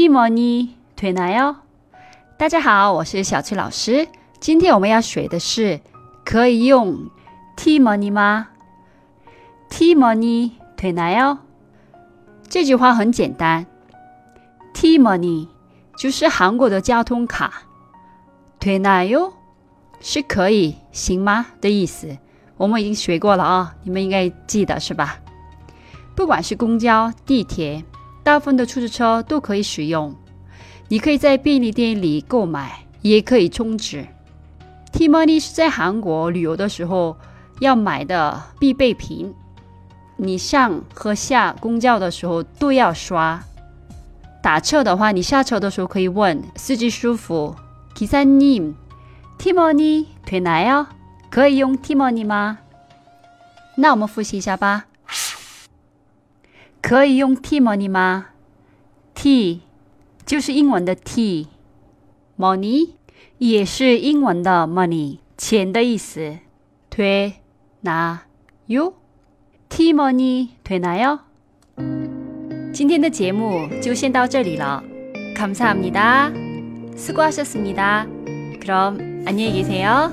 T money 되나요？大家好，我是小崔老师。今天我们要学的是可以用 T money 吗？T money 되나요？这句话很简单，T money 就是韩国的交通卡，되나요是可以行吗的意思。我们已经学过了啊，你们应该记得是吧？不管是公交、地铁。 大部分的出租车都可以使用，你可以在便利店里购买，也可以充值。T-money 是在韩国旅游的时候要买的必备品，你上和下公交的时候都要刷。打车的话，你下车的时候可以问司机师傅기사님 T-money 되나요可以用 T-money 吗？那我们复习一下吧。 可以用 T money 吗？T 就是英文的 T，money 也是英文的 money，钱的意思。되나 요？ T money 되나 요？ 今天的节目就先到这里了。감사합니다수고하셨습니다그럼안녕히계세요